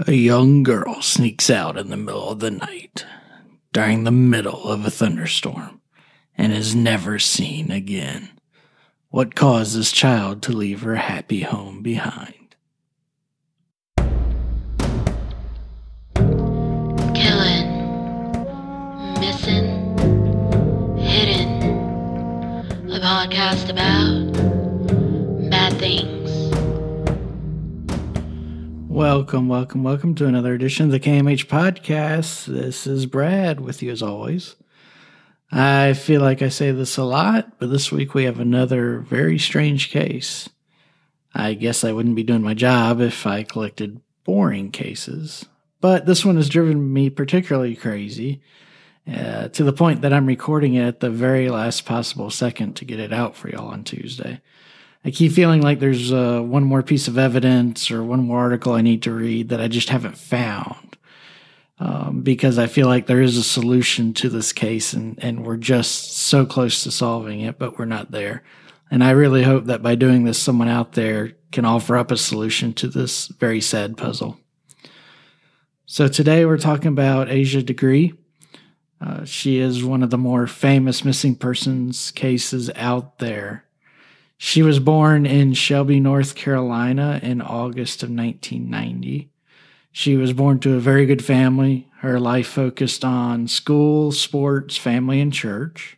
A young girl sneaks out in the middle of the night during the middle of a thunderstorm and is never seen again. What caused this child to leave her happy home behind? Killing, missing, hidden. A podcast about Welcome, welcome, welcome to another edition of the KMH podcast. This is Brad with you as always. I feel like I say this a lot, but this week we have another very strange case. I guess I wouldn't be doing my job if I collected boring cases, but this one has driven me particularly crazy uh, to the point that I'm recording it at the very last possible second to get it out for y'all on Tuesday. I keep feeling like there's uh, one more piece of evidence or one more article I need to read that I just haven't found. Um, because I feel like there is a solution to this case and, and we're just so close to solving it, but we're not there. And I really hope that by doing this, someone out there can offer up a solution to this very sad puzzle. So today we're talking about Asha Degree. Uh, she is one of the more famous missing persons cases out there. She was born in Shelby, North Carolina in August of 1990. She was born to a very good family. Her life focused on school, sports, family, and church.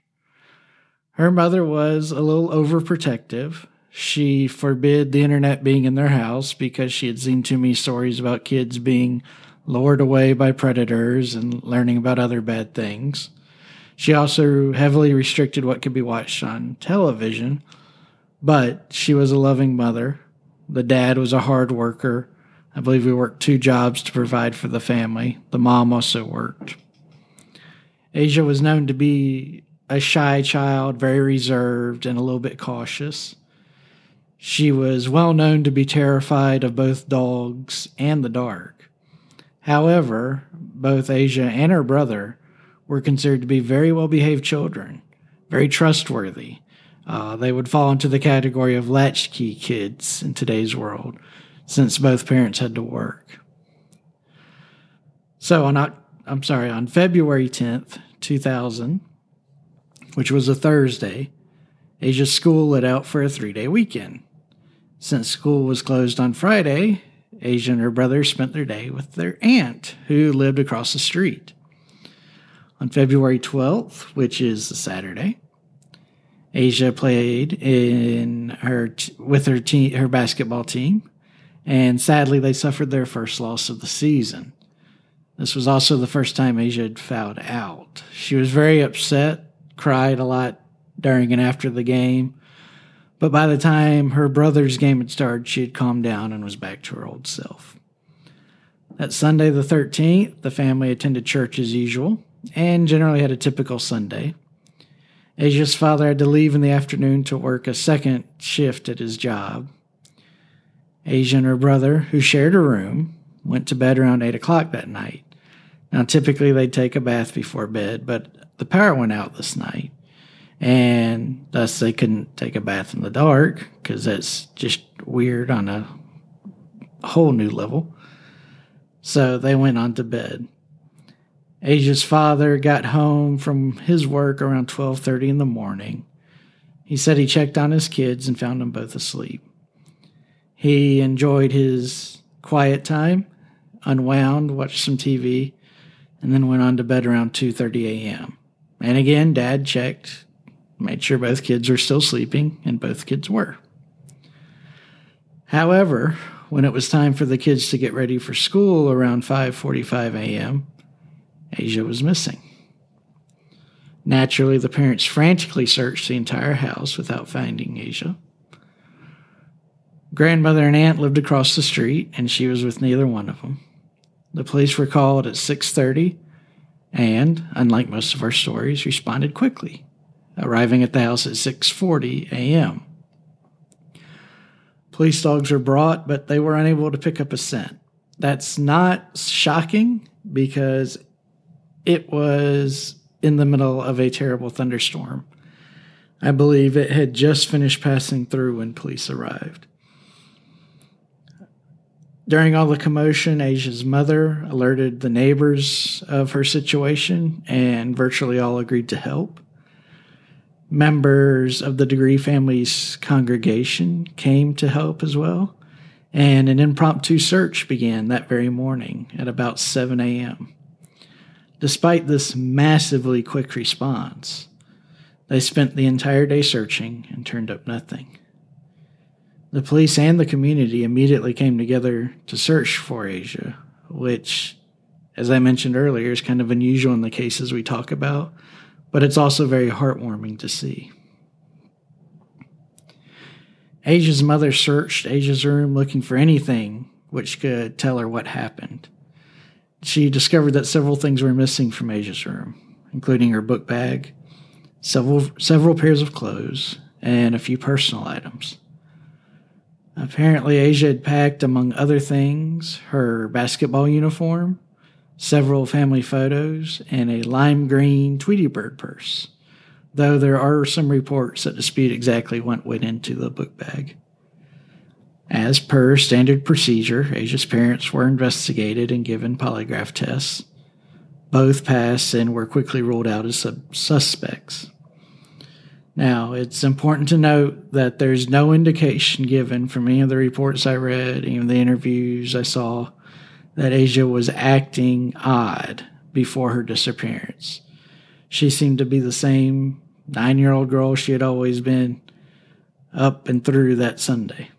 Her mother was a little overprotective. She forbid the internet being in their house because she had seen too many stories about kids being lured away by predators and learning about other bad things. She also heavily restricted what could be watched on television but she was a loving mother. The dad was a hard worker. I believe we worked two jobs to provide for the family. The mom also worked. Asha was known to be a shy child, very reserved and a little bit cautious. She was well known to be terrified of both dogs and the dark. However, both Asha and her brother were considered to be very well behaved children, very trustworthy, uh, they would fall into the category of latchkey kids in today's world, since both parents had to work. So on I'm sorry, on February 10th, 2000, which was a Thursday, Asha's school let out for a three day weekend. Since school was closed on Friday, Asha and her brother spent their day with their aunt, who lived across the street. On February 12th, which is a Saturday, Asha played in her with her team, her basketball team, and sadly they suffered their first loss of the season. This was also the first time Asha had fouled out. She was very upset, cried a lot during and after the game, but by the time her brother's game had started, she had calmed down and was back to her old self. That Sunday, the 13th, the family attended church as usual and generally had a typical Sunday. Asha's father had to leave in the afternoon to work a second shift at his job. Asha and her brother, who shared a room, went to bed around 8 o'clock that night. Now, typically they'd take a bath before bed, but the power went out this night, and thus they couldn't take a bath in the dark because that's just weird on a whole new level. So they went on to bed. Asha's father got home from his work around 12:30 in the morning. He said he checked on his kids and found them both asleep. He enjoyed his quiet time, unwound, watched some TV, and then went on to bed around 2:30 a.m. And again, dad checked, made sure both kids were still sleeping, and both kids were. However, when it was time for the kids to get ready for school around 5:45 a.m., Asha was missing. Naturally, the parents frantically searched the entire house without finding Asha. Grandmother and aunt lived across the street, and she was with neither one of them. The police were called at 6:30 and, unlike most of our stories, responded quickly, arriving at the house at 6:40 a.m. Police dogs were brought, but they were unable to pick up a scent. That's not shocking because it was in the middle of a terrible thunderstorm. I believe it had just finished passing through when police arrived. During all the commotion, Asha's mother alerted the neighbors of her situation, and virtually all agreed to help. Members of the Degree family's congregation came to help as well, and an impromptu search began that very morning at about 7 a.m. Despite this massively quick response, they spent the entire day searching and turned up nothing. The police and the community immediately came together to search for Asha, which, as I mentioned earlier, is kind of unusual in the cases we talk about, but it's also very heartwarming to see. Asha's mother searched Asha's room looking for anything which could tell her what happened. She discovered that several things were missing from Asha's room, including her book bag, several several pairs of clothes, and a few personal items. Apparently, Asha had packed, among other things, her basketball uniform, several family photos, and a lime green Tweety Bird purse, though there are some reports that dispute exactly what went into the book bag. As per standard procedure, Asha's parents were investigated and given polygraph tests. Both passed and were quickly ruled out as sub- suspects. Now, it's important to note that there's no indication given from any of the reports I read, any of the interviews I saw, that Asha was acting odd before her disappearance. She seemed to be the same nine year old girl she had always been up and through that Sunday.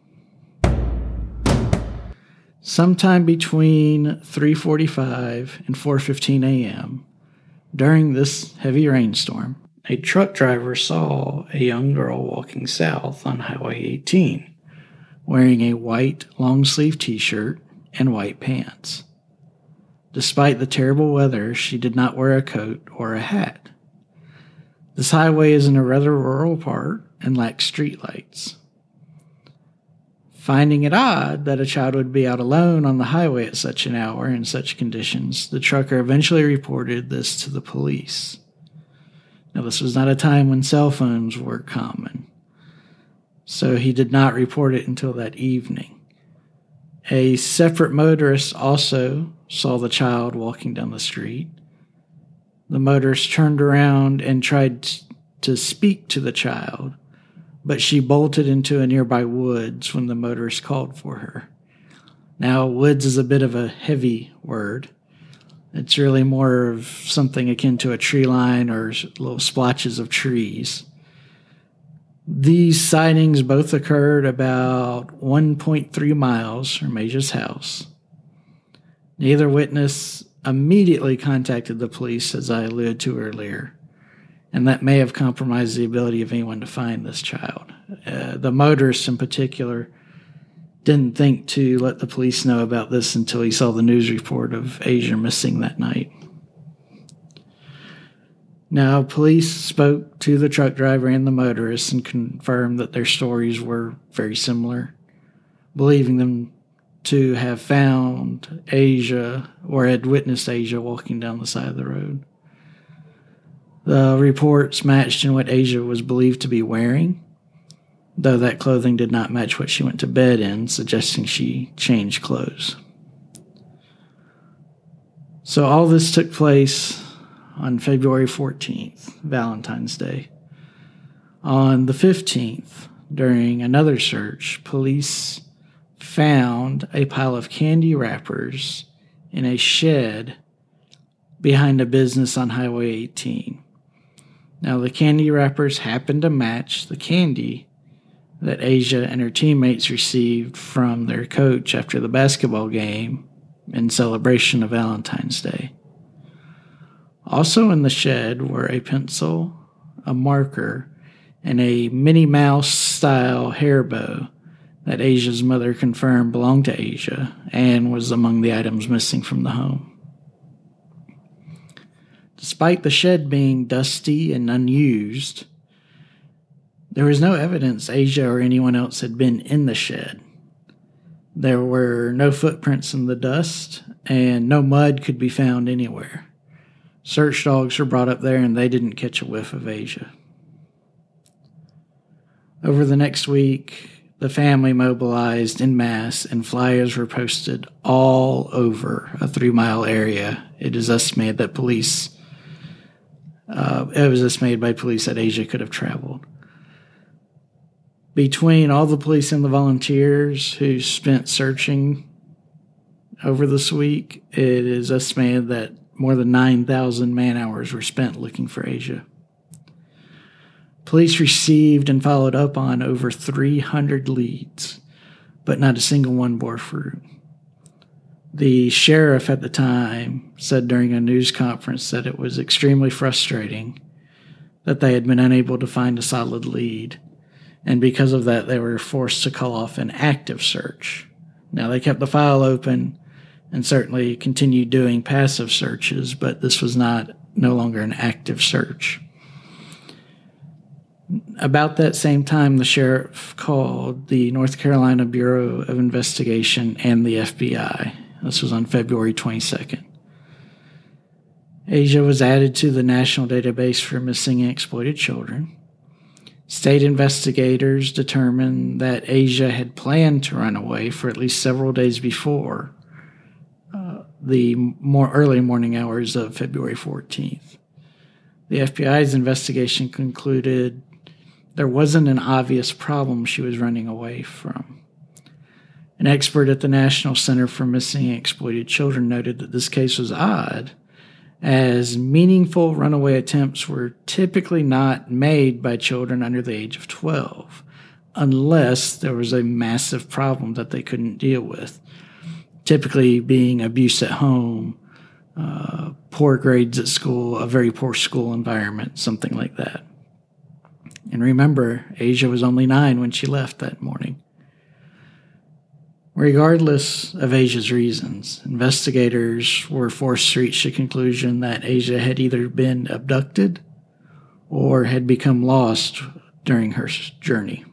Sometime between 3:45 and 4:15 a.m. during this heavy rainstorm, a truck driver saw a young girl walking south on Highway 18, wearing a white long sleeve t shirt and white pants. Despite the terrible weather, she did not wear a coat or a hat. This highway is in a rather rural part and lacks streetlights. Finding it odd that a child would be out alone on the highway at such an hour in such conditions, the trucker eventually reported this to the police. Now, this was not a time when cell phones were common, so he did not report it until that evening. A separate motorist also saw the child walking down the street. The motorist turned around and tried to speak to the child, but she bolted into a nearby woods when the motorist called for her. Now, woods is a bit of a heavy word. It's really more of something akin to a tree line or little splotches of trees. These sightings both occurred about 1.3 miles from Asha's house. Neither witness immediately contacted the police, as I alluded to earlier, and that may have compromised the ability of anyone to find this child. Uh, the motorist, in particular, didn't think to let the police know about this until he saw the news report of Asha missing that night. Now, police spoke to the truck driver and the motorist and confirmed that their stories were very similar, believing them to have found Asha or had witnessed Asha walking down the side of the road. The reports matched in what Asha was believed to be wearing, though that clothing did not match what she went to bed in, suggesting she changed clothes. So all this took place on February 14th, Valentine's Day. On the 15th, during another search, police found a pile of candy wrappers in a shed behind a business on Highway 18. Now, the candy wrappers happened to match the candy that Asha and her teammates received from their coach after the basketball game in celebration of Valentine's Day. Also in the shed were a pencil, a marker, and a Minnie Mouse style hair bow that Asha's mother confirmed belonged to Asha and was among the items missing from the home. Despite the shed being dusty and unused, there was no evidence Asha or anyone else had been in the shed. There were no footprints in the dust, and no mud could be found anywhere. Search dogs were brought up there, and they didn't catch a whiff of Asha. Over the next week, the family mobilized in mass and flyers were posted all over a three mile area. It is estimated that police, uh, it was estimated by police that Asha could have traveled. Between all the police and the volunteers who spent searching over this week, it is estimated that more than 9,000 man hours were spent looking for Asha. Police received and followed up on over 300 leads, but not a single one bore fruit. The sheriff at the time said during a news conference that it was extremely frustrating that they had been unable to find a solid lead, and because of that, they were forced to call off an active search. Now, they kept the file open and certainly continued doing passive searches, but this was not no longer an active search. About that same time, the sheriff called the North Carolina Bureau of Investigation and the FBI. This was on February 22nd. Asha was added to the National Database for Missing and Exploited Children. State investigators determined that Asha had planned to run away for at least several days before uh, the more early morning hours of February 14th. The FBI's investigation concluded there wasn't an obvious problem she was running away from. An expert at the National Center for Missing and Exploited Children noted that this case was odd, as meaningful runaway attempts were typically not made by children under the age of 12, unless there was a massive problem that they couldn't deal with, typically being abuse at home, uh, poor grades at school, a very poor school environment, something like that. And remember, Asha was only nine when she left that morning. Regardless of Asha's reasons, investigators were forced to reach the conclusion that Asha had either been abducted or had become lost during her journey.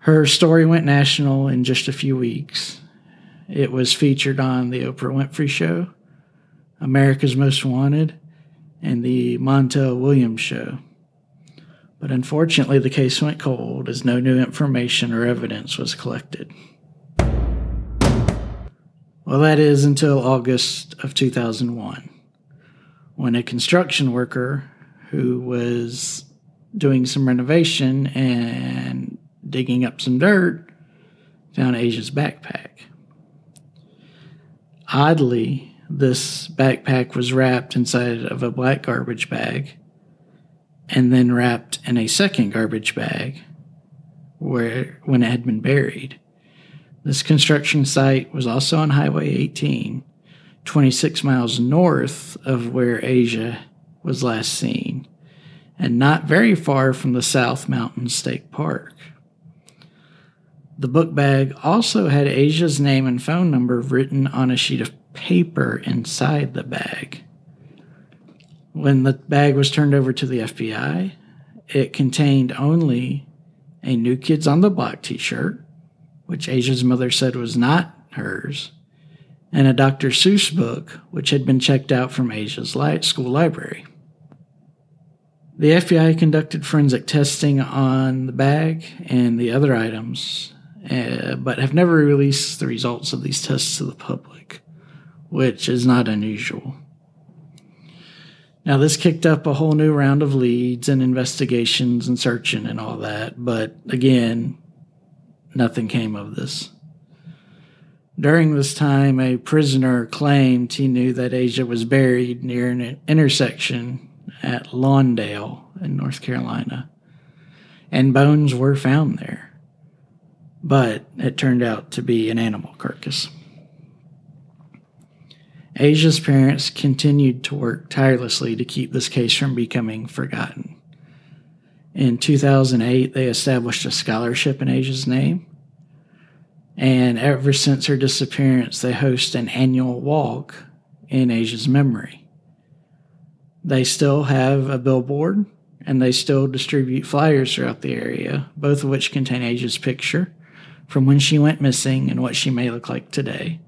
Her story went national in just a few weeks. It was featured on The Oprah Winfrey Show, America's Most Wanted, and The Montel Williams Show. But unfortunately, the case went cold as no new information or evidence was collected. Well, that is until August of 2001, when a construction worker who was doing some renovation and digging up some dirt found Asha's backpack. Oddly, this backpack was wrapped inside of a black garbage bag and then wrapped in a second garbage bag where when it had been buried. This construction site was also on Highway 18, 26 miles north of where Asha was last seen, and not very far from the South Mountain State Park. The book bag also had Asha's name and phone number written on a sheet of paper inside the bag. When the bag was turned over to the FBI, it contained only a New Kids on the Block t shirt, which Asha's mother said was not hers, and a Dr. Seuss book, which had been checked out from Asha's school library. The FBI conducted forensic testing on the bag and the other items, uh, but have never released the results of these tests to the public, which is not unusual. Now, this kicked up a whole new round of leads and investigations and searching and all that, but again, nothing came of this. During this time, a prisoner claimed he knew that Asha was buried near an intersection at Lawndale in North Carolina, and bones were found there. But it turned out to be an animal carcass. Asha's parents continued to work tirelessly to keep this case from becoming forgotten. In 2008, they established a scholarship in Asha's name. And ever since her disappearance, they host an annual walk in Asha's memory. They still have a billboard and they still distribute flyers throughout the area, both of which contain Asha's picture from when she went missing and what she may look like today.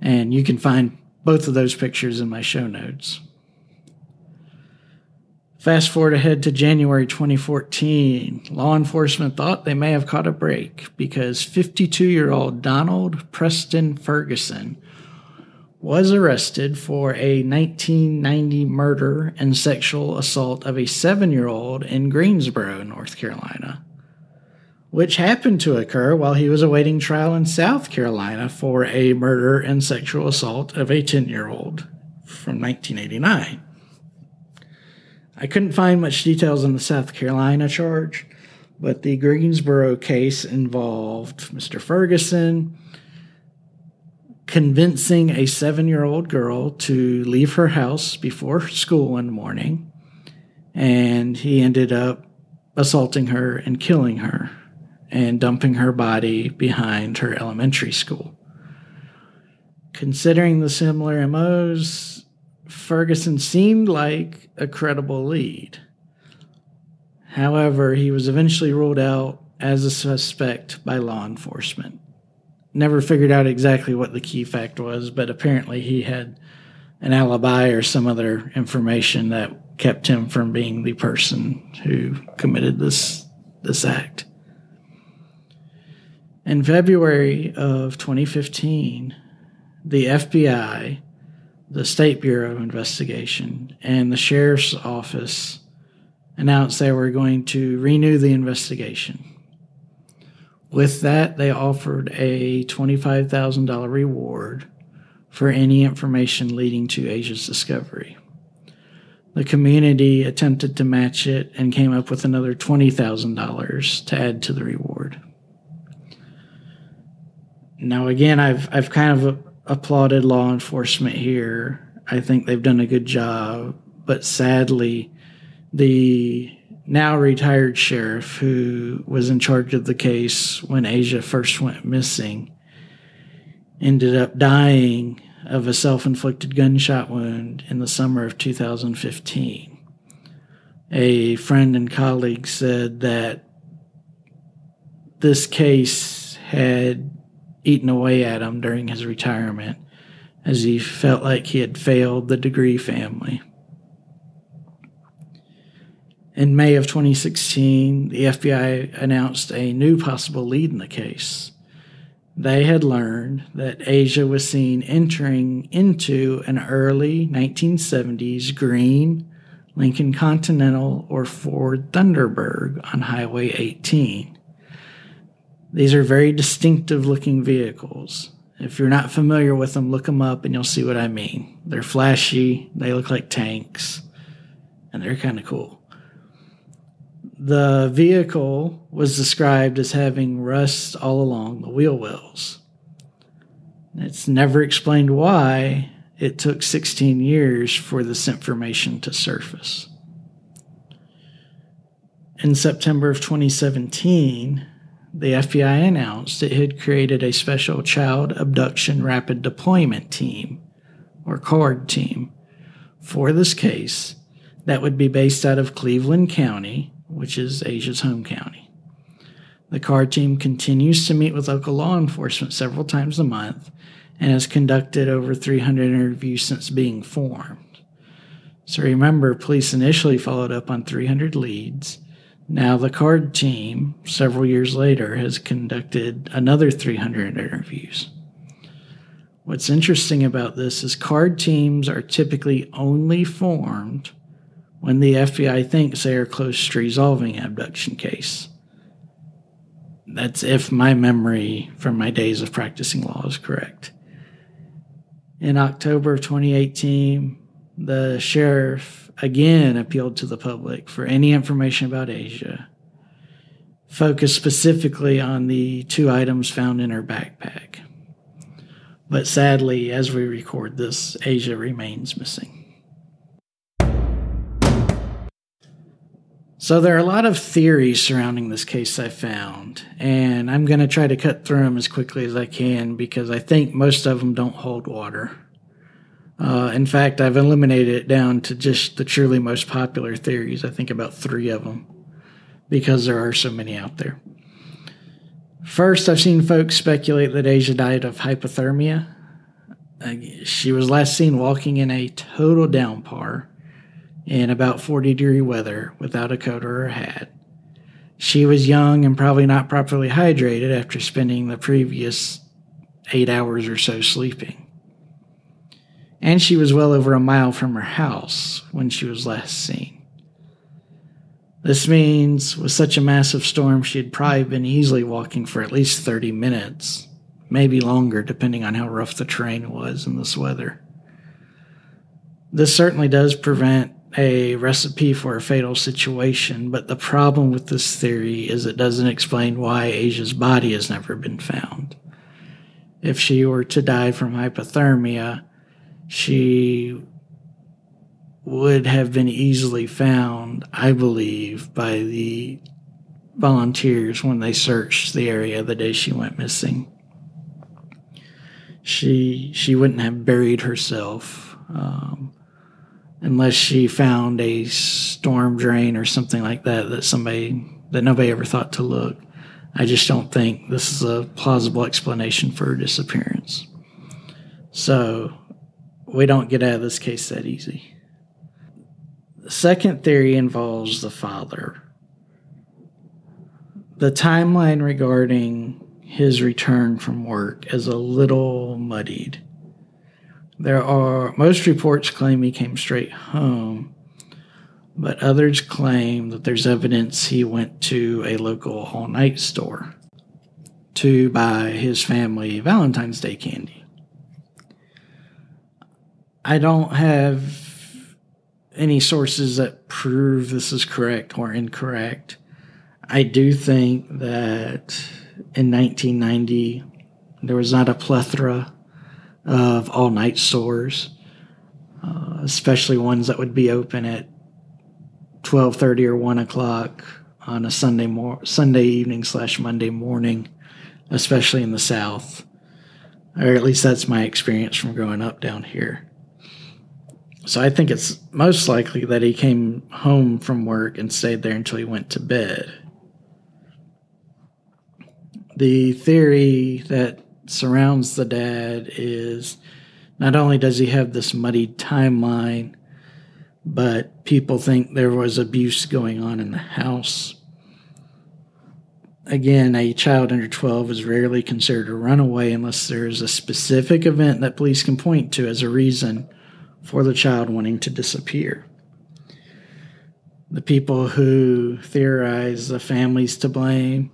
And you can find both of those pictures in my show notes. Fast forward ahead to January 2014. Law enforcement thought they may have caught a break because 52 year old Donald Preston Ferguson was arrested for a 1990 murder and sexual assault of a seven year old in Greensboro, North Carolina, which happened to occur while he was awaiting trial in South Carolina for a murder and sexual assault of a 10 year old from 1989. I couldn't find much details on the South Carolina charge, but the Greensboro case involved Mr. Ferguson convincing a seven year old girl to leave her house before school one morning, and he ended up assaulting her and killing her and dumping her body behind her elementary school. Considering the similar MOs, Ferguson seemed like a credible lead. However, he was eventually ruled out as a suspect by law enforcement. Never figured out exactly what the key fact was, but apparently he had an alibi or some other information that kept him from being the person who committed this this act. In February of 2015, the FBI the State Bureau of Investigation and the Sheriff's Office announced they were going to renew the investigation. With that, they offered a $25,000 reward for any information leading to Asha's discovery. The community attempted to match it and came up with another $20,000 to add to the reward. Now, again, I've, I've kind of applauded law enforcement here. I think they've done a good job, but sadly, the now retired sheriff who was in charge of the case when Asha first went missing ended up dying of a self inflicted gunshot wound in the summer of 2015. A friend and colleague said that this case had eaten away at him during his retirement as he felt like he had failed the degree family. In May of 2016, the FBI announced a new possible lead in the case. They had learned that Asha was seen entering into an early 1970s green Lincoln Continental or Ford Thunderbird on Highway 18. These are very distinctive looking vehicles. If you're not familiar with them, look them up and you'll see what I mean. They're flashy, they look like tanks, and they're kind of cool. The vehicle was described as having rust all along the wheel wells. It's never explained why it took 16 years for this information to surface. In September of 2017, the FBI announced it had created a special child abduction rapid deployment team, or CARD team, for this case that would be based out of Cleveland County, which is Asha's home county. The CARD team continues to meet with local law enforcement several times a month and has conducted over 300 interviews since being formed. So remember, police initially followed up on 300 leads now, the card team, several years later, has conducted another 300 interviews. What's interesting about this is card teams are typically only formed when the FBI thinks they are close to resolving an abduction case. That's if my memory from my days of practicing law is correct. In October of 2018, the sheriff again appealed to the public for any information about Asha, focused specifically on the two items found in her backpack. But sadly, as we record this, Asha remains missing. So, there are a lot of theories surrounding this case I found, and I'm going to try to cut through them as quickly as I can because I think most of them don't hold water. Uh, in fact, I've eliminated it down to just the truly most popular theories. I think about three of them because there are so many out there. First, I've seen folks speculate that Asha died of hypothermia. Uh, she was last seen walking in a total downpour in about 40 degree weather without a coat or a hat. She was young and probably not properly hydrated after spending the previous eight hours or so sleeping. And she was well over a mile from her house when she was last seen. This means, with such a massive storm, she had probably been easily walking for at least 30 minutes, maybe longer, depending on how rough the terrain was in this weather. This certainly does prevent a recipe for a fatal situation, but the problem with this theory is it doesn't explain why Asha's body has never been found. If she were to die from hypothermia, she would have been easily found, I believe, by the volunteers when they searched the area the day she went missing. She she wouldn't have buried herself um, unless she found a storm drain or something like that that somebody that nobody ever thought to look. I just don't think this is a plausible explanation for her disappearance. So we don't get out of this case that easy. The second theory involves the father. The timeline regarding his return from work is a little muddied. There are most reports claim he came straight home, but others claim that there's evidence he went to a local all night store to buy his family Valentine's Day candy. I don't have any sources that prove this is correct or incorrect. I do think that in 1990 there was not a plethora of all night stores, uh, especially ones that would be open at 12:30 or 1 o'clock on a Sunday mor- Sunday evening slash Monday morning, especially in the South, or at least that's my experience from growing up down here. So I think it's most likely that he came home from work and stayed there until he went to bed. The theory that surrounds the dad is not only does he have this muddied timeline, but people think there was abuse going on in the house. Again, a child under 12 is rarely considered a runaway unless there is a specific event that police can point to as a reason for the child wanting to disappear. The people who theorize the family's to blame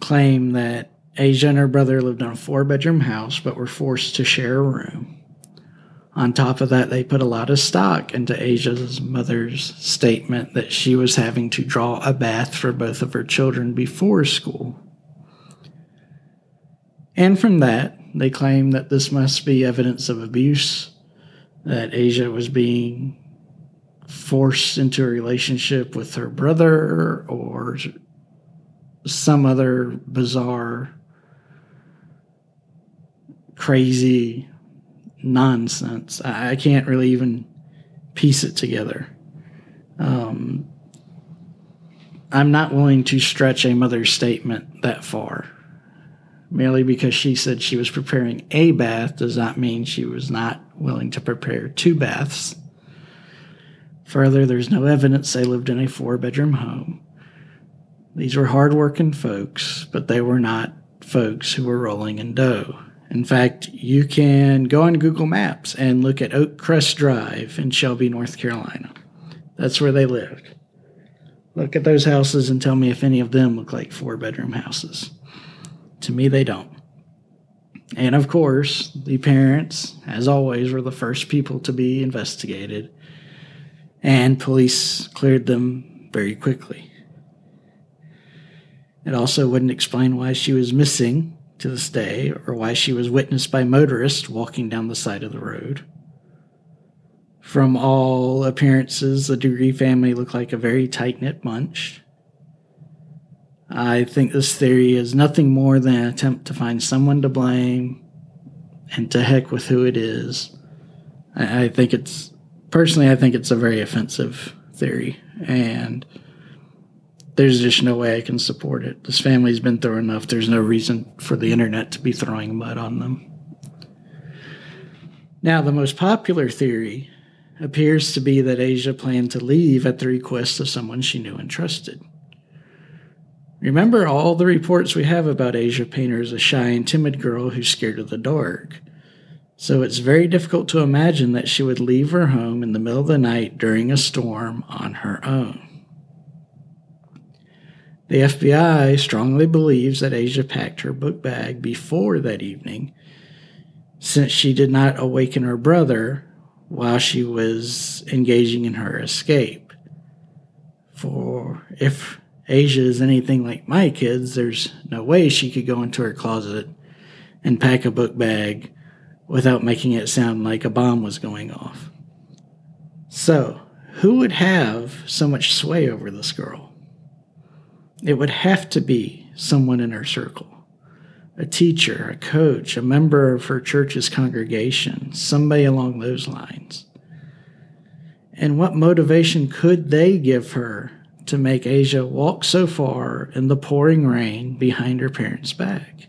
claim that Asha and her brother lived in a four bedroom house but were forced to share a room. On top of that, they put a lot of stock into Asha's mother's statement that she was having to draw a bath for both of her children before school. And from that, they claim that this must be evidence of abuse that Asha was being forced into a relationship with her brother or some other bizarre, crazy nonsense. I can't really even piece it together. Um, I'm not willing to stretch a mother's statement that far. Merely because she said she was preparing a bath does not mean she was not willing to prepare two baths. Further, there's no evidence they lived in a four bedroom home. These were hardworking folks, but they were not folks who were rolling in dough. In fact, you can go on Google Maps and look at Oak Crest Drive in Shelby, North Carolina. That's where they lived. Look at those houses and tell me if any of them look like four bedroom houses. To me, they don't. And of course, the parents, as always, were the first people to be investigated, and police cleared them very quickly. It also wouldn't explain why she was missing to this day or why she was witnessed by motorists walking down the side of the road. From all appearances, the Degree family looked like a very tight knit bunch. I think this theory is nothing more than an attempt to find someone to blame and to heck with who it is. I, I think it's, personally, I think it's a very offensive theory. And there's just no way I can support it. This family's been through enough. There's no reason for the internet to be throwing mud on them. Now, the most popular theory appears to be that Asha planned to leave at the request of someone she knew and trusted. Remember all the reports we have about Asha Painter as a shy and timid girl who's scared of the dark. So it's very difficult to imagine that she would leave her home in the middle of the night during a storm on her own. The FBI strongly believes that Asha packed her book bag before that evening, since she did not awaken her brother while she was engaging in her escape. For if Asha is anything like my kids, there's no way she could go into her closet and pack a book bag without making it sound like a bomb was going off. So, who would have so much sway over this girl? It would have to be someone in her circle a teacher, a coach, a member of her church's congregation, somebody along those lines. And what motivation could they give her to make Asha walk so far in the pouring rain behind her parents' back.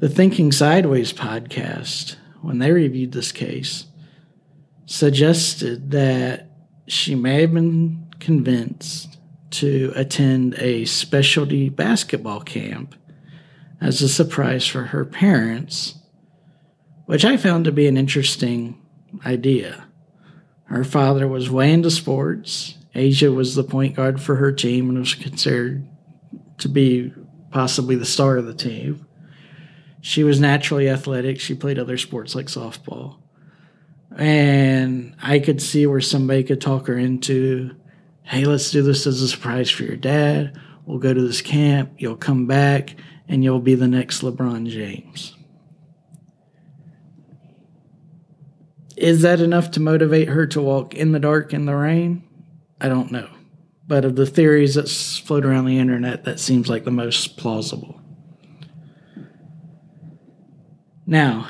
The Thinking Sideways podcast, when they reviewed this case, suggested that she may have been convinced to attend a specialty basketball camp as a surprise for her parents, which I found to be an interesting idea. Her father was way into sports Asha was the point guard for her team and was considered to be possibly the star of the team. She was naturally athletic. She played other sports like softball. And I could see where somebody could talk her into, hey, let's do this as a surprise for your dad. We'll go to this camp. You'll come back and you'll be the next LeBron James. Is that enough to motivate her to walk in the dark in the rain? I don't know. But of the theories that float around the internet, that seems like the most plausible. Now,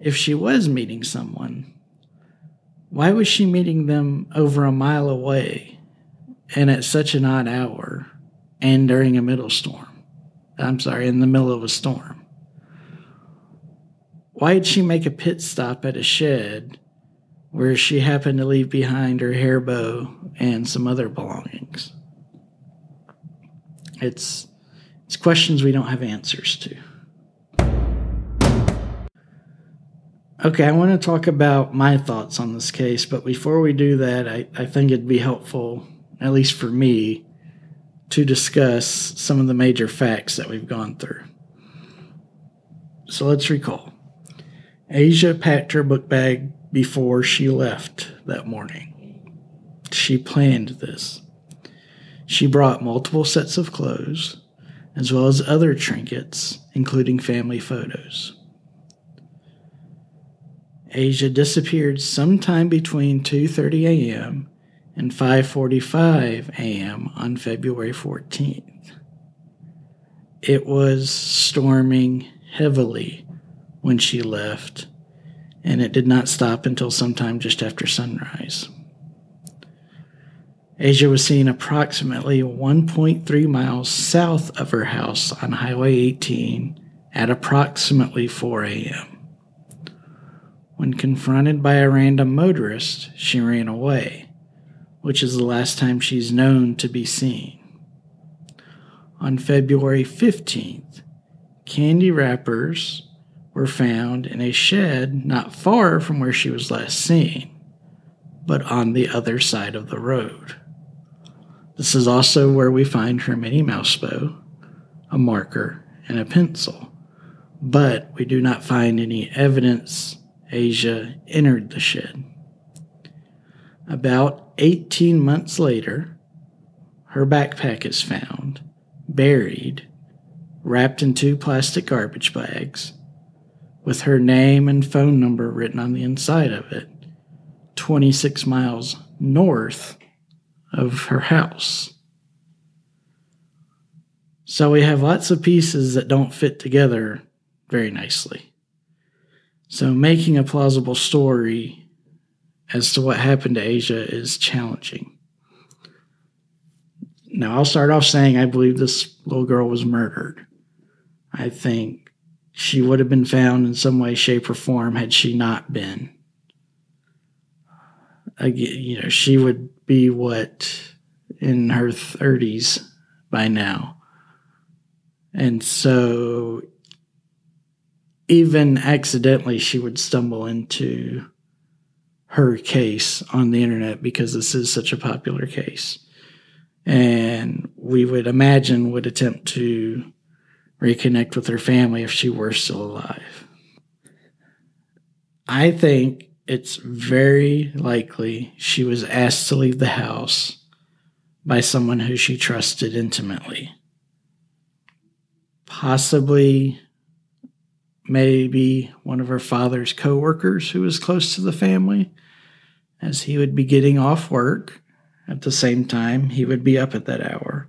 if she was meeting someone, why was she meeting them over a mile away and at such an odd hour and during a middle storm? I'm sorry, in the middle of a storm. Why did she make a pit stop at a shed where she happened to leave behind her hair bow and some other belongings. It's it's questions we don't have answers to. Okay, I want to talk about my thoughts on this case, but before we do that, I, I think it'd be helpful, at least for me, to discuss some of the major facts that we've gone through. So let's recall. Asha packed her book bag before she left that morning. She planned this. She brought multiple sets of clothes, as well as other trinkets, including family photos. Asha disappeared sometime between 2:30 a.m. and 5:45 a.m. on February 14th. It was storming heavily when she left and it did not stop until sometime just after sunrise. Asha was seen approximately 1.3 miles south of her house on Highway 18 at approximately 4 a.m. When confronted by a random motorist, she ran away, which is the last time she's known to be seen. On February 15th, candy wrappers were found in a shed not far from where she was last seen, but on the other side of the road. This is also where we find her Minnie Mouse bow, a marker, and a pencil, but we do not find any evidence Asha entered the shed. About 18 months later, her backpack is found, buried, wrapped in two plastic garbage bags, with her name and phone number written on the inside of it, 26 miles north of her house. So we have lots of pieces that don't fit together very nicely. So making a plausible story as to what happened to Asha is challenging. Now, I'll start off saying I believe this little girl was murdered. I think she would have been found in some way, shape, or form had she not been. again, you know, she would be what in her 30s by now. And so even accidentally, she would stumble into her case on the internet because this is such a popular case. And we would imagine would attempt to reconnect with her family if she were still alive. I think it's very likely she was asked to leave the house by someone who she trusted intimately. Possibly, maybe one of her father's coworkers who was close to the family, as he would be getting off work at the same time he would be up at that hour.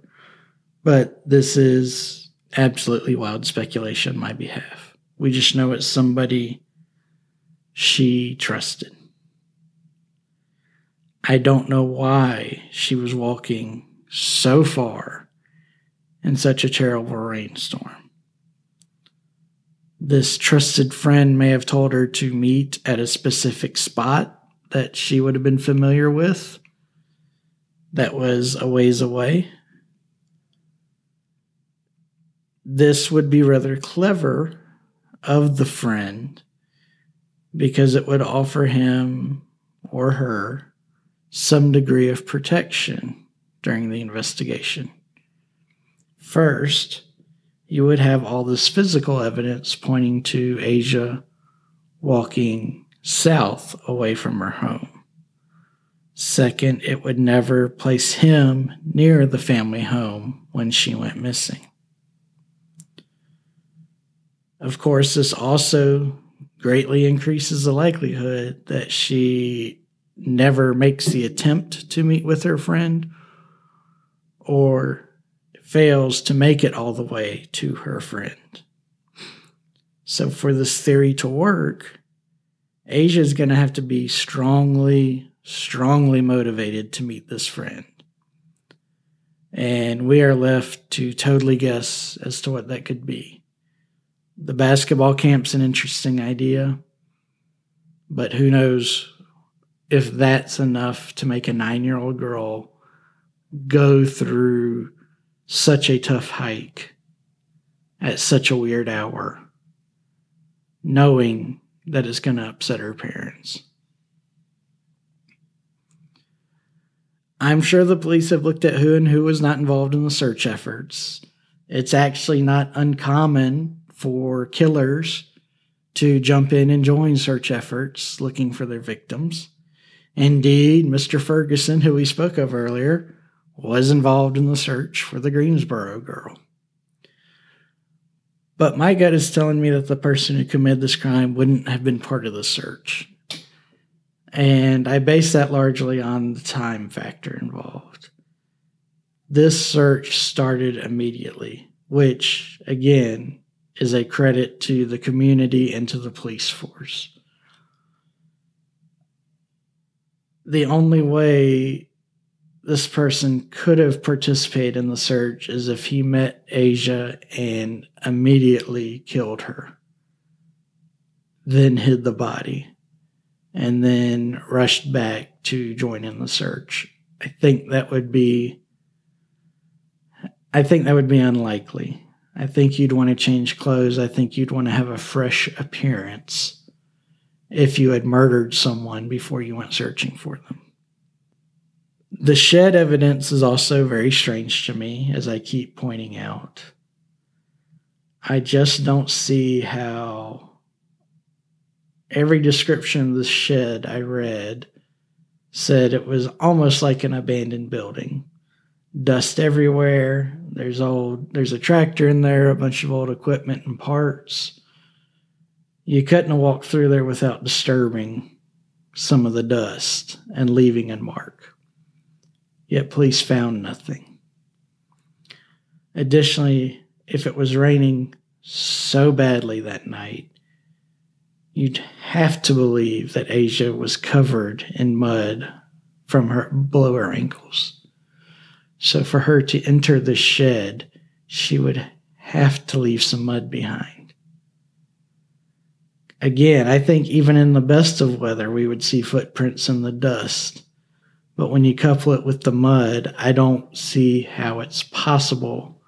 But this is absolutely wild speculation on my behalf. We just know it's somebody she trusted. I don't know why she was walking so far in such a terrible rainstorm. This trusted friend may have told her to meet at a specific spot that she would have been familiar with that was a ways away. This would be rather clever of the friend because it would offer him or her some degree of protection during the investigation. First, you would have all this physical evidence pointing to Asha walking south away from her home. Second, it would never place him near the family home when she went missing. Of course, this also greatly increases the likelihood that she never makes the attempt to meet with her friend or fails to make it all the way to her friend. So, for this theory to work, Asha is going to have to be strongly, strongly motivated to meet this friend. And we are left to totally guess as to what that could be the basketball camp's an interesting idea, but who knows if that's enough to make a nine year old girl go through such a tough hike at such a weird hour, knowing that it's going to upset her parents. I'm sure the police have looked at who and who was not involved in the search efforts. It's actually not uncommon for killers to jump in and join search efforts looking for their victims. Indeed, Mr. Ferguson, who we spoke of earlier, was involved in the search for the Greensboro girl. But my gut is telling me that the person who committed this crime wouldn't have been part of the search. And I base that largely on the time factor involved. This search started immediately, which, again, is a credit to the community and to the police force. The only way this person could have participated in the search is if he met Asha and immediately killed her, then hid the body, and then rushed back to join in the search. I think that would be I think that would be unlikely. I think you'd want to change clothes. I think you'd want to have a fresh appearance if you had murdered someone before you went searching for them. The shed evidence is also very strange to me, as I keep pointing out. I just don't see how every description of the shed I read said it was almost like an abandoned building dust everywhere. There's old there's a tractor in there, a bunch of old equipment and parts. You couldn't have walked through there without disturbing some of the dust and leaving a mark. Yet police found nothing. Additionally, if it was raining so badly that night, you'd have to believe that Asha was covered in mud from her below her ankles. So for her to enter the shed, she would have to leave some mud behind. again, I think even in the best of weather, we would see footprints in the dust. But when you couple it with the mud, I don't see how it's possible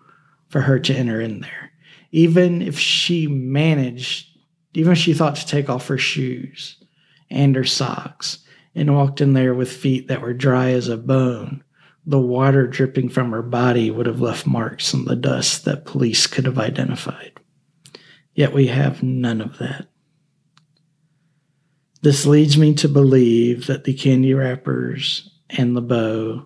for her to enter in there. Even if she managed, even if she thought to take off her shoes and her socks and walked in there with feet that were dry as a bone, the water dripping from her body would have left marks in the dust that police could have identified. Yet we have none of that. This leads me to believe that the candy wrappers and the bow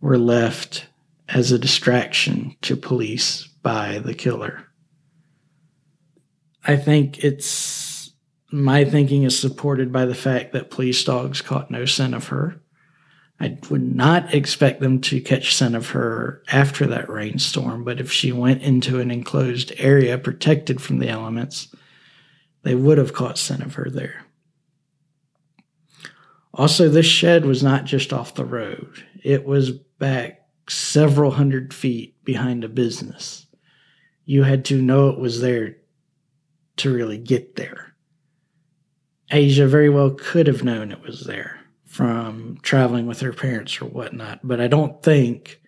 were left as a distraction to police by the killer. I think it's my thinking is supported by the fact that police dogs caught no scent of her. I would not expect them to catch scent of her after that rainstorm, but if she went into an enclosed area protected from the elements, they would have caught scent of her there. Also, this shed was not just off the road, it was back several hundred feet behind a business. You had to know it was there to really get there. Asha very well could have known it was there from traveling with her parents or whatnot, but I don't think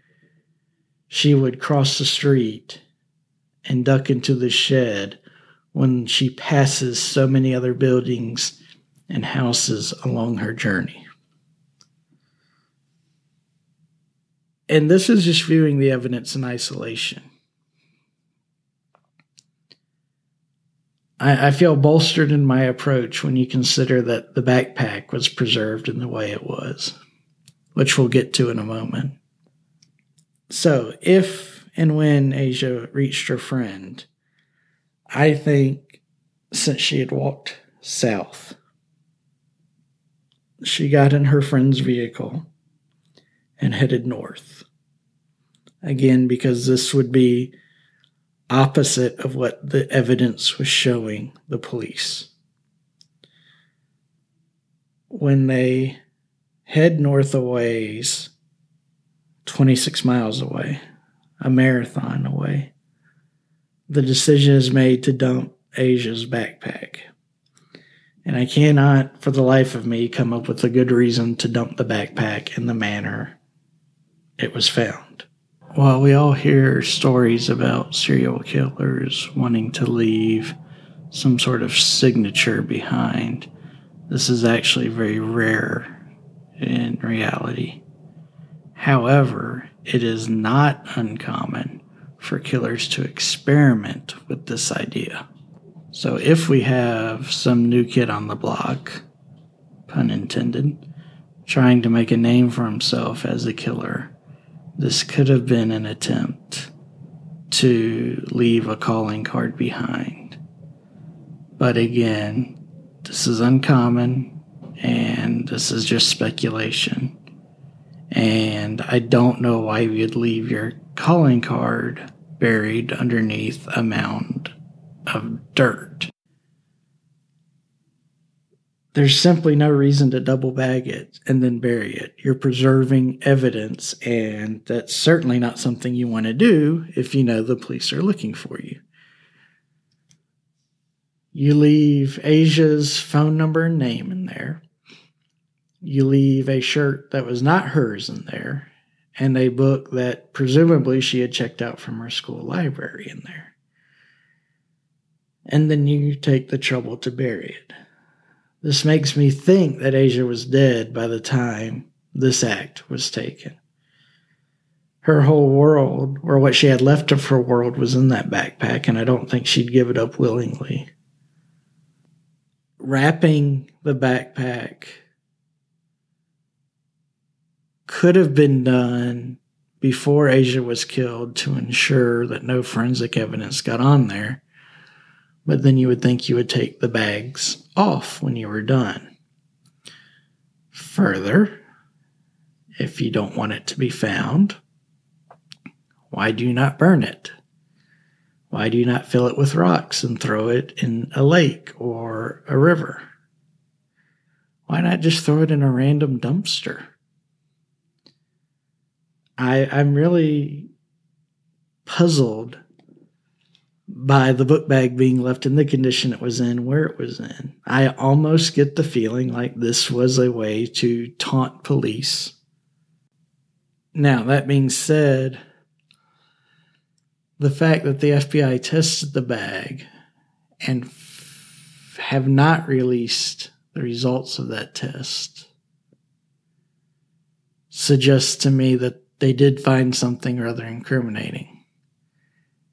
she would cross the street and duck into the shed when she passes so many other buildings and houses along her journey. And this is just viewing the evidence in isolation. I, I, feel bolstered in my approach when you consider that the backpack was preserved in the way it was, which we'll get to in a moment. So, if and when Asha reached her friend, I think since she had walked south, she got in her friend's vehicle and headed north. Again, because this would be opposite of what the evidence was showing the police. When they head north a ways, 26 miles away, a marathon away, the decision is made to dump Asha's backpack and I cannot, for the life of me, come up with a good reason to dump the backpack in the manner it was found. While we all hear stories about serial killers wanting to leave some sort of signature behind, this is actually very rare in reality. However, it is not uncommon for killers to experiment with this idea. So if we have some new kid on the block, pun intended, trying to make a name for himself as a killer, this could have been an attempt to leave a calling card behind. But again, this is uncommon and this is just speculation. And I don't know why you'd leave your calling card buried underneath a mound of dirt. There's simply no reason to double bag it and then bury it. You're preserving evidence, and that's certainly not something you want to do if you know the police are looking for you. You leave Asha's phone number and name in there. You leave a shirt that was not hers in there, and a book that presumably she had checked out from her school library in there and then you take the trouble to bury it. This makes me think that Asha was dead by the time this act was taken. Her whole world, or what she had left of her world, was in that backpack, and I don't think she'd give it up willingly. Wrapping the backpack could have been done before Asha was killed to ensure that no forensic evidence got on there but then you would think you would take the bags off when you were done. Further, if you don't want it to be found, why do you not burn it? Why do you not fill it with rocks and throw it in a lake or a river? Why not just throw it in a random dumpster? I, I'm really puzzled by the book bag being left in the condition it was in, where it was in. I almost get the feeling like this was a way to taunt police. Now, that being said, the fact that the FBI tested the bag and f- have not released the results of that test suggests to me that they did find something rather incriminating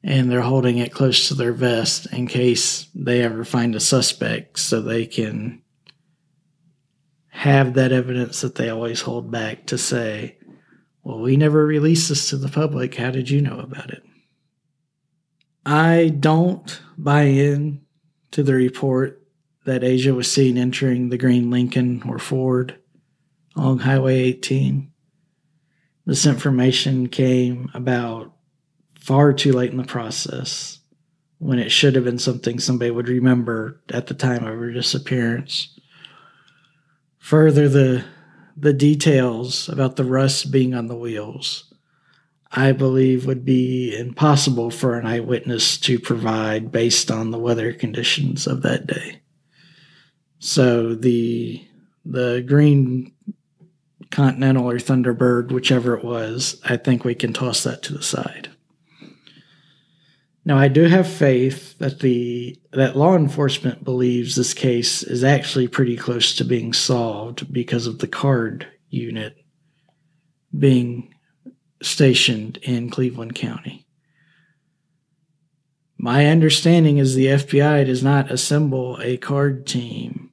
and they're holding it close to their vest in case they ever find a suspect so they can have that evidence that they always hold back to say, well, we never released this to the public. How did you know about it? I don't buy in to the report that Asha was seen entering the green Lincoln or Ford along Highway 18. This information came about far too late in the process when it should have been something somebody would remember at the time of her disappearance. Further, the the details about the rust being on the wheels, I believe would be impossible for an eyewitness to provide based on the weather conditions of that day. So the the green Continental or Thunderbird, whichever it was, I think we can toss that to the side. Now, I do have faith that the that law enforcement believes this case is actually pretty close to being solved because of the card unit being stationed in Cleveland County. My understanding is the FBI does not assemble a card team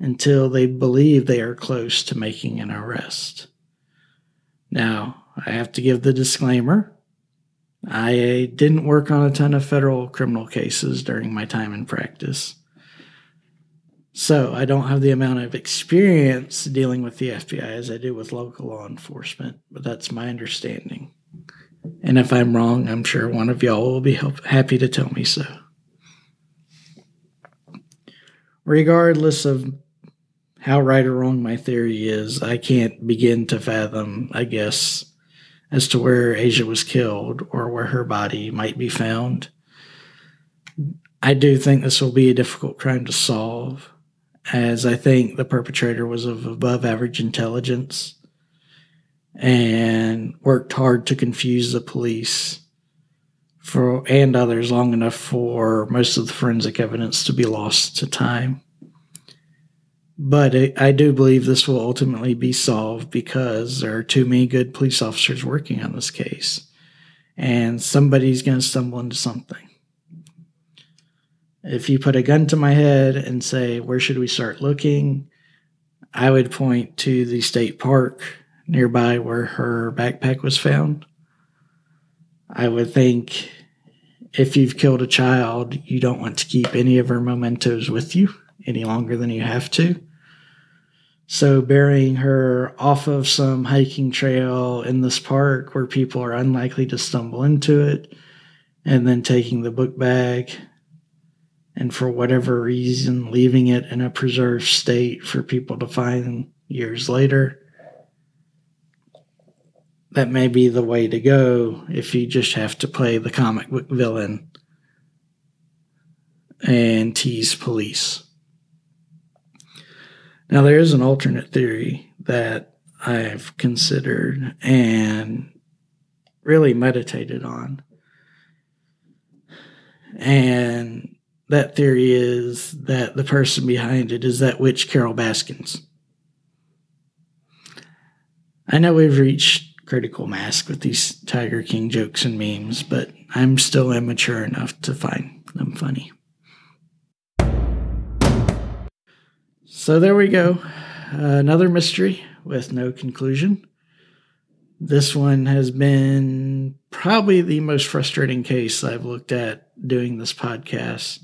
until they believe they are close to making an arrest. Now, I have to give the disclaimer I didn't work on a ton of federal criminal cases during my time in practice. So I don't have the amount of experience dealing with the FBI as I do with local law enforcement, but that's my understanding. And if I'm wrong, I'm sure one of y'all will be help- happy to tell me so. Regardless of how right or wrong my theory is, I can't begin to fathom, I guess, as to where Asha was killed or where her body might be found. I do think this will be a difficult crime to solve, as I think the perpetrator was of above average intelligence and worked hard to confuse the police for and others long enough for most of the forensic evidence to be lost to time. But I do believe this will ultimately be solved because there are too many good police officers working on this case. And somebody's going to stumble into something. If you put a gun to my head and say, where should we start looking? I would point to the state park nearby where her backpack was found. I would think if you've killed a child, you don't want to keep any of her mementos with you any longer than you have to. So burying her off of some hiking trail in this park where people are unlikely to stumble into it, and then taking the book bag and for whatever reason leaving it in a preserved state for people to find years later. That may be the way to go if you just have to play the comic book villain and tease police. Now, there is an alternate theory that I've considered and really meditated on. And that theory is that the person behind it is that witch Carol Baskins. I know we've reached critical mass with these Tiger King jokes and memes, but I'm still immature enough to find them funny. So there we go. Uh, another mystery with no conclusion. This one has been probably the most frustrating case I've looked at doing this podcast,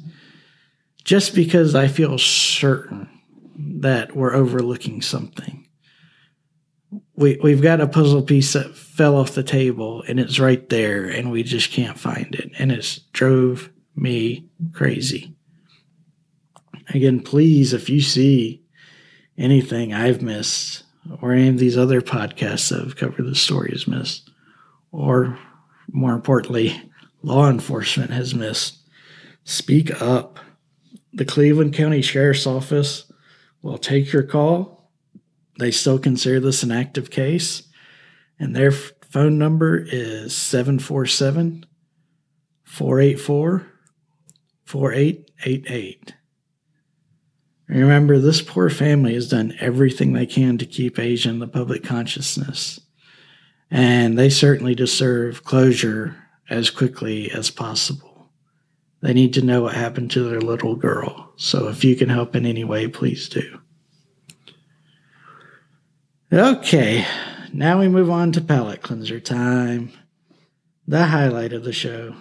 just because I feel certain that we're overlooking something. We, we've got a puzzle piece that fell off the table and it's right there and we just can't find it. And it's drove me crazy. Again, please, if you see anything I've missed or any of these other podcasts that have covered the story has missed, or more importantly, law enforcement has missed, speak up. The Cleveland County Sheriff's Office will take your call. They still consider this an active case, and their phone number is 747 484 4888. Remember, this poor family has done everything they can to keep Asha in the public consciousness, and they certainly deserve closure as quickly as possible. They need to know what happened to their little girl, so if you can help in any way, please do. Okay, now we move on to palate cleanser time, the highlight of the show.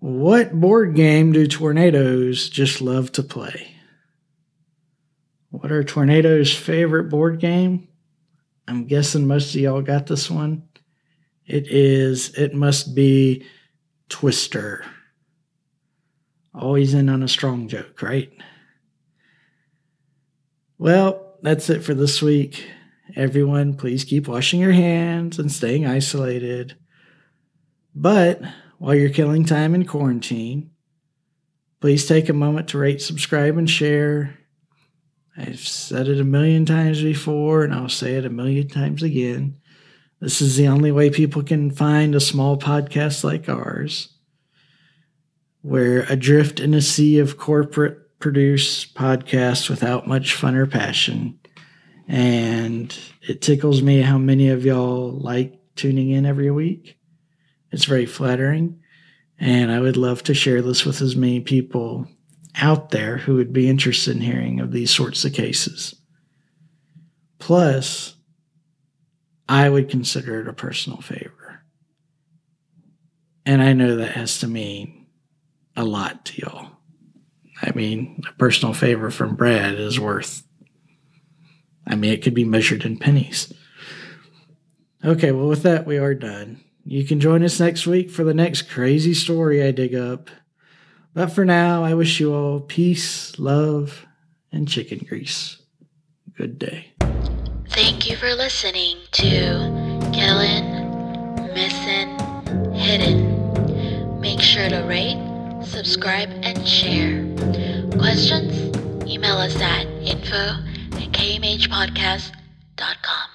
What board game do tornadoes just love to play? What are tornadoes' favorite board game? I'm guessing most of y'all got this one. It is, it must be Twister. Always in on a strong joke, right? Well, that's it for this week. Everyone, please keep washing your hands and staying isolated. But while you're killing time in quarantine, please take a moment to rate, subscribe, and share. I've said it a million times before, and I'll say it a million times again. This is the only way people can find a small podcast like ours. We're adrift in a sea of corporate produced podcasts without much fun or passion. And it tickles me how many of y'all like tuning in every week. It's very flattering. And I would love to share this with as many people out there who would be interested in hearing of these sorts of cases. Plus, I would consider it a personal favor. And I know that has to mean a lot to y'all. I mean, a personal favor from Brad is worth, I mean, it could be measured in pennies. Okay, well, with that, we are done. You can join us next week for the next crazy story I dig up. But for now, I wish you all peace, love, and chicken grease. Good day. Thank you for listening to Killing, Missing, Hidden. Make sure to rate, subscribe, and share. Questions? Email us at info at kmhpodcast.com.